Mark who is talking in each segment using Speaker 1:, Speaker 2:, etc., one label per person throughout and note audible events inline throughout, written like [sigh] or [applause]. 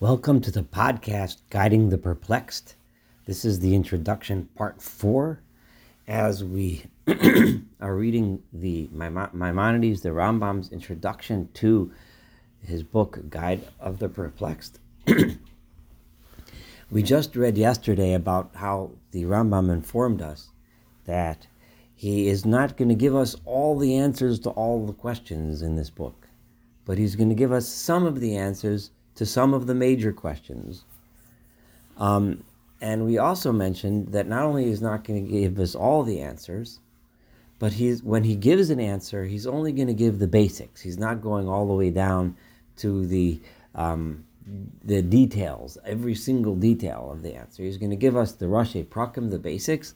Speaker 1: Welcome to the podcast Guiding the Perplexed. This is the introduction, part four, as we [clears throat] are reading the Maimonides, the Rambam's introduction to his book, Guide of the Perplexed. [clears throat] we just read yesterday about how the Rambam informed us that he is not going to give us all the answers to all the questions in this book, but he's going to give us some of the answers to some of the major questions. Um, and we also mentioned that not only is not going to give us all the answers, but he's when he gives an answer, he's only going to give the basics. He's not going all the way down to the um, the details, every single detail of the answer. He's going to give us the Rashi Prakim, the basics,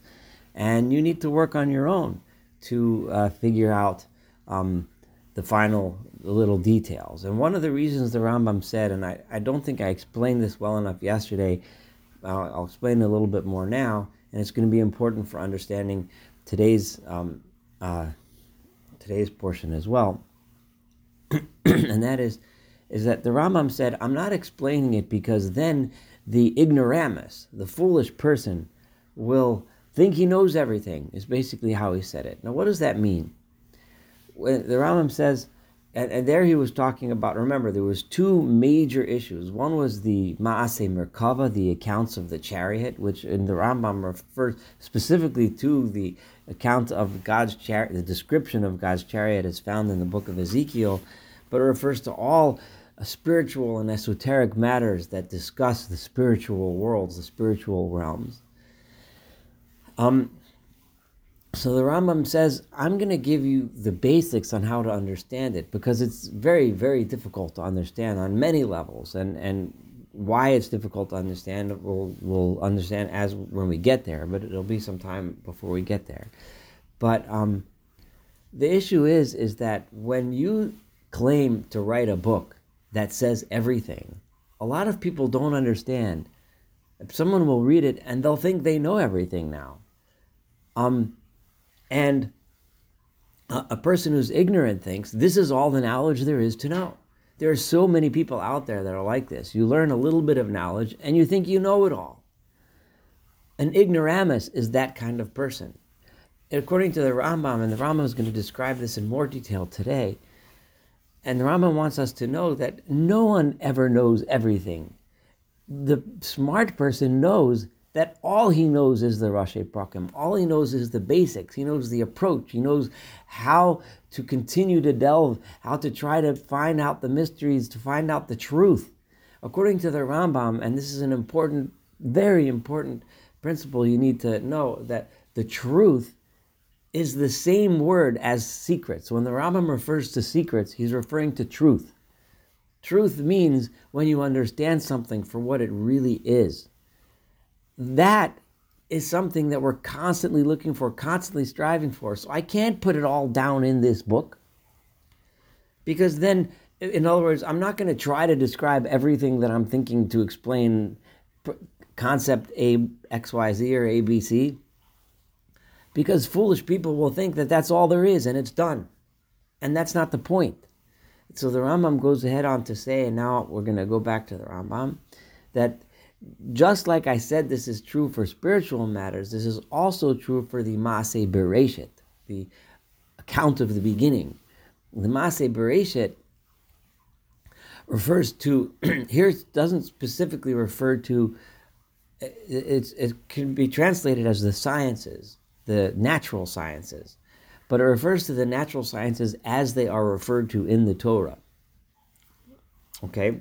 Speaker 1: and you need to work on your own to uh, figure out um, the final little details. And one of the reasons the Rambam said, and I, I don't think I explained this well enough yesterday, I'll, I'll explain it a little bit more now, and it's going to be important for understanding today's um, uh, today's portion as well. [clears throat] and that is, is that the Rambam said, I'm not explaining it because then the ignoramus, the foolish person, will think he knows everything. Is basically how he said it. Now, what does that mean? When the Rambam says, and, and, there he was talking about. Remember, there was two major issues. One was the Maase Merkava, the accounts of the chariot, which in the Rambam refers specifically to the account of God's chariot. The description of God's chariot is found in the book of Ezekiel, but it refers to all spiritual and esoteric matters that discuss the spiritual worlds, the spiritual realms. Um, so the Rambam says, I'm going to give you the basics on how to understand it because it's very, very difficult to understand on many levels. And, and why it's difficult to understand, we'll, we'll understand as when we get there, but it'll be some time before we get there. But um, the issue is, is that when you claim to write a book that says everything, a lot of people don't understand. Someone will read it and they'll think they know everything now. Um, and a, a person who's ignorant thinks this is all the knowledge there is to know. There are so many people out there that are like this. You learn a little bit of knowledge and you think you know it all. An ignoramus is that kind of person. According to the Rambam, and the Rambam is going to describe this in more detail today, and the Rambam wants us to know that no one ever knows everything. The smart person knows that all he knows is the Rashi Prakim. All he knows is the basics. He knows the approach. He knows how to continue to delve, how to try to find out the mysteries, to find out the truth. According to the Rambam, and this is an important, very important principle you need to know, that the truth is the same word as secrets. When the Rambam refers to secrets, he's referring to truth. Truth means when you understand something for what it really is that is something that we're constantly looking for, constantly striving for. So I can't put it all down in this book because then, in other words, I'm not going to try to describe everything that I'm thinking to explain concept A, X, Y, Z, or A, B, C because foolish people will think that that's all there is and it's done. And that's not the point. So the Rambam goes ahead on to say, and now we're going to go back to the Rambam, that just like I said, this is true for spiritual matters, this is also true for the Maase Bereshit, the account of the beginning. The Maase Bereshit refers to, [clears throat] here it doesn't specifically refer to, it's, it can be translated as the sciences, the natural sciences, but it refers to the natural sciences as they are referred to in the Torah. Okay?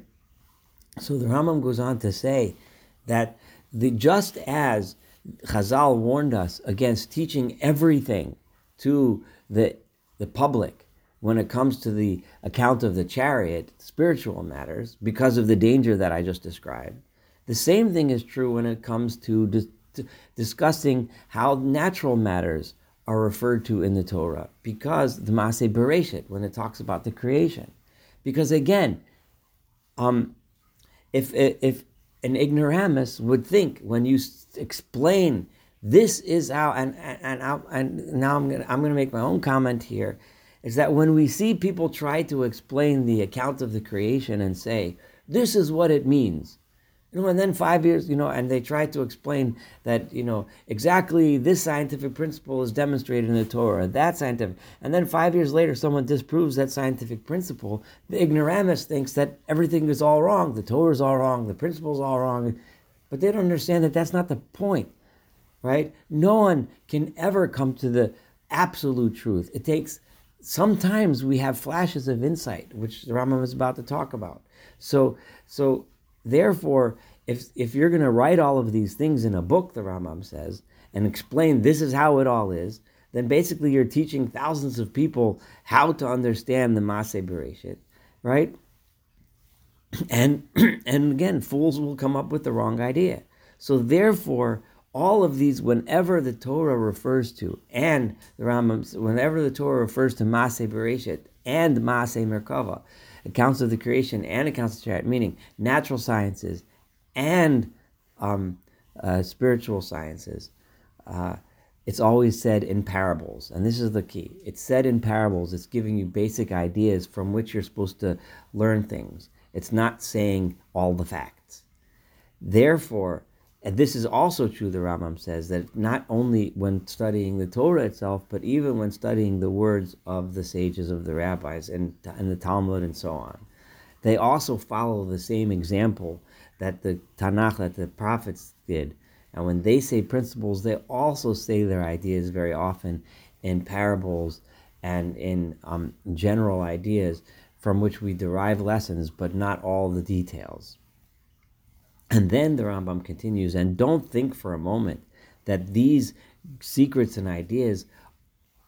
Speaker 1: So the Rambam goes on to say that the, just as Chazal warned us against teaching everything to the, the public when it comes to the account of the chariot, spiritual matters, because of the danger that I just described, the same thing is true when it comes to, to discussing how natural matters are referred to in the Torah, because the Maase Bereshit, when it talks about the creation. Because again, um, if, if an ignoramus would think when you explain this is how and and and, and now I'm gonna I'm gonna make my own comment here is that when we see people try to explain the account of the creation and say This is what it means. You know, and then five years, you know, and they try to explain that, you know, exactly this scientific principle is demonstrated in the Torah, that scientific. And then five years later, someone disproves that scientific principle. The ignoramus thinks that everything is all wrong. The Torah is all wrong. The principle is all wrong. But they don't understand that that's not the point, right? No one can ever come to the absolute truth. It takes, sometimes we have flashes of insight, which the Rambam is about to talk about. So, so Therefore, if, if you're going to write all of these things in a book, the Rambam says, and explain this is how it all is, then basically you're teaching thousands of people how to understand the Maseh Bereshit, right? [clears throat] And [clears throat] and again, fools will come up with the wrong idea. So therefore, all of these, whenever the Torah refers to, and the Rambam, whenever the Torah refers to Maseh Bereshit and Maseh Merkava, accounts of the creation and accounts of chariot, meaning natural sciences and um, uh, spiritual sciences. Uh, it's always said in parables, and this is the key. It's said in parables. It's giving you basic ideas from which you're supposed to learn things. It's not saying all the facts. Therefore, and this is also true, the Rambam says, that not only when studying the Torah itself, but even when studying the words of the sages, of the rabbis, and, and the Talmud, and so on, they also follow the same example that the Tanakh, that the prophets did. And when they say principles, they also say their ideas very often in parables and in um, general ideas from which we derive lessons, but not all the details. And then the Rambam continues, and don't think for a moment that these secrets and ideas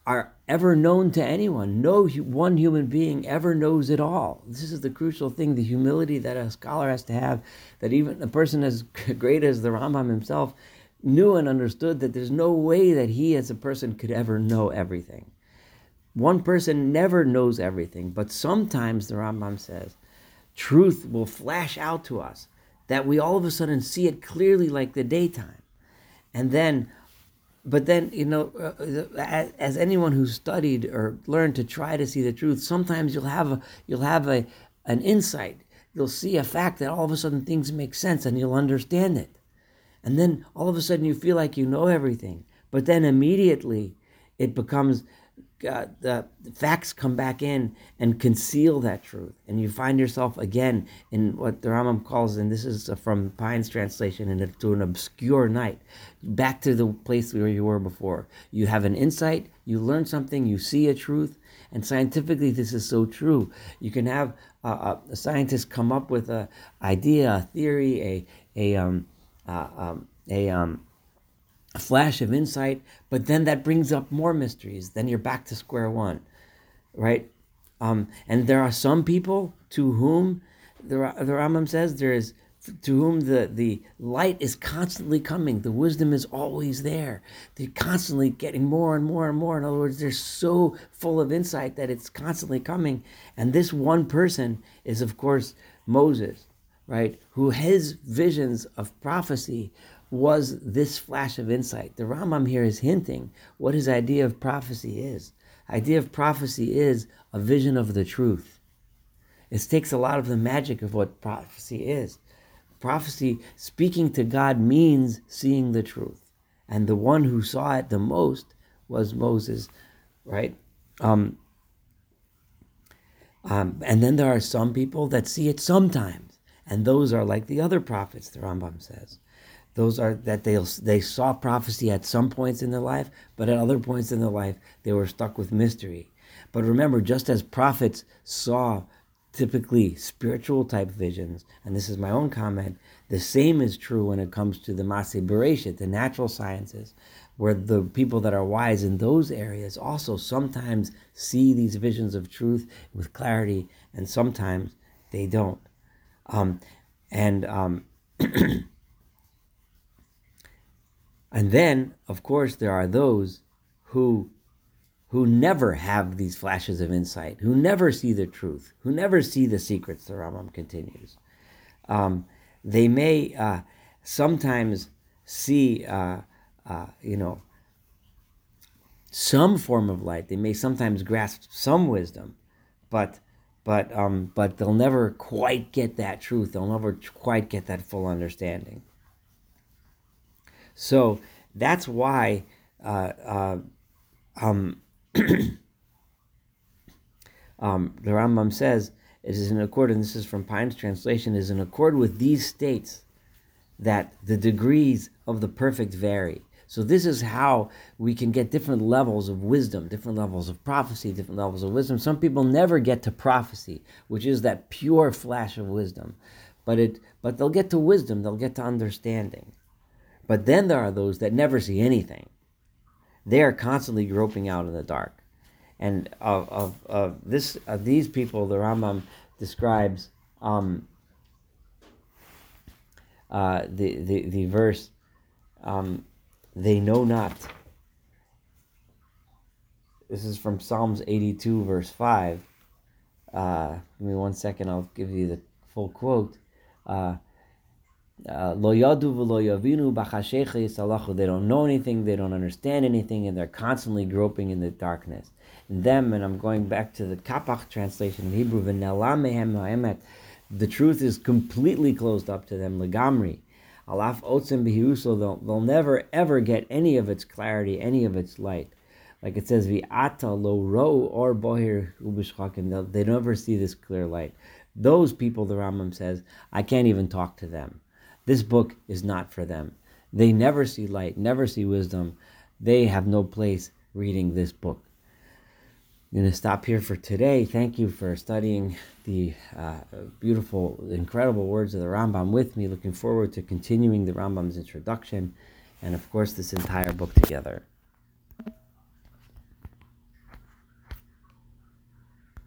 Speaker 1: are ever known to anyone. No one human being ever knows it all. This is the crucial thing the humility that a scholar has to have, that even a person as [laughs] great as the Rambam himself knew and understood that there's no way that he as a person could ever know everything. One person never knows everything, but sometimes the Rambam says, truth will flash out to us that we all of a sudden see it clearly like the daytime. And then, but then, you know, uh, as, as, anyone who's studied or learned to try to see the truth, sometimes you'll have a, you'll have a, an insight. You'll see a fact that all of a sudden things make sense and you'll understand it. And then all of a sudden you feel like you know everything. But then immediately it becomes uh, the facts come back in and conceal that truth, and you find yourself again in what the Rambam calls, and this is from Pines' translation, into an obscure night, back to the place where you were before. You have an insight, you learn something, you see a truth, and scientifically this is so true. You can have a scientist come up with a idea, a theory, a a um, uh, um, a um, a flash of insight, but then that brings up more mysteries. Then you're back to square one, right? Um, and there are some people to whom the, the Rambam says there is to whom the, the light is constantly coming. The wisdom is always there. They're constantly getting more and more and more. In other words, they're so full of insight that it's constantly coming. And this one person is, of course, Moses, right? Who his visions of prophecy was this flash of insight. The Rambam here is hinting what his idea of prophecy is. Idea of prophecy is a vision of the truth. It takes a lot of the magic of what prophecy is. Prophecy, speaking to God, means seeing the truth. And the one who saw it the most was Moses, right? Um, um, and then there are some people that see it sometimes. And those are like the other prophets, the Rambam says. Those are that they they saw prophecy at some points in their life, but at other points in their life they were stuck with mystery. But remember, just as prophets saw typically spiritual type visions, and this is my own comment, the same is true when it comes to the Maseh the natural sciences, where the people that are wise in those areas also sometimes see these visions of truth with clarity, and sometimes they don't. Um, and um, [clears throat] And then, of course, there are those who who never have these flashes of insight, who never see the truth, who never see the secrets. The Rambam continues. Um, they may uh, sometimes see, uh, uh, you know, some form of light. They may sometimes grasp some wisdom, but but um, but they'll never quite get that truth. They'll never quite get that full understanding. So that's why uh, uh, um, [coughs] um, the Rambam says it is in accord, and this is from Pines' translation, is in accord with these states that the degrees of the perfect vary. So this is how we can get different levels of wisdom, different levels of prophecy, different levels of wisdom. Some people never get to prophecy, which is that pure flash of wisdom. But it but they'll get to wisdom, they'll get to understanding. But then there are those that never see anything. They are constantly groping out in the dark. And of, of, of this of these people, the Rambam describes um, uh, the, the the verse um, they know not. This is from Psalms 82, verse 5. Uh, give me one second, I'll give you the full quote. Uh, Uh, yavinu They don't know anything, they don't understand anything, and they're constantly groping in the darkness. And them, and I'm going back to the Kapach translation in Hebrew, the truth is completely closed up to them, legamri. Alaf otzim behiruso, they'll, they'll never ever get any of its clarity, any of its light. Like it says, vi'ata lo ro or bohir they never see this clear light. Those people, the Rambam says, I can't even talk to them. This book is not for them. They never see light, never see wisdom. They have no place reading this book. I'm going to stop here for today. Thank you for studying the uh, beautiful, incredible words of the Rambam with me. Looking forward to continuing the Rambam's introduction and, of course, this entire book together.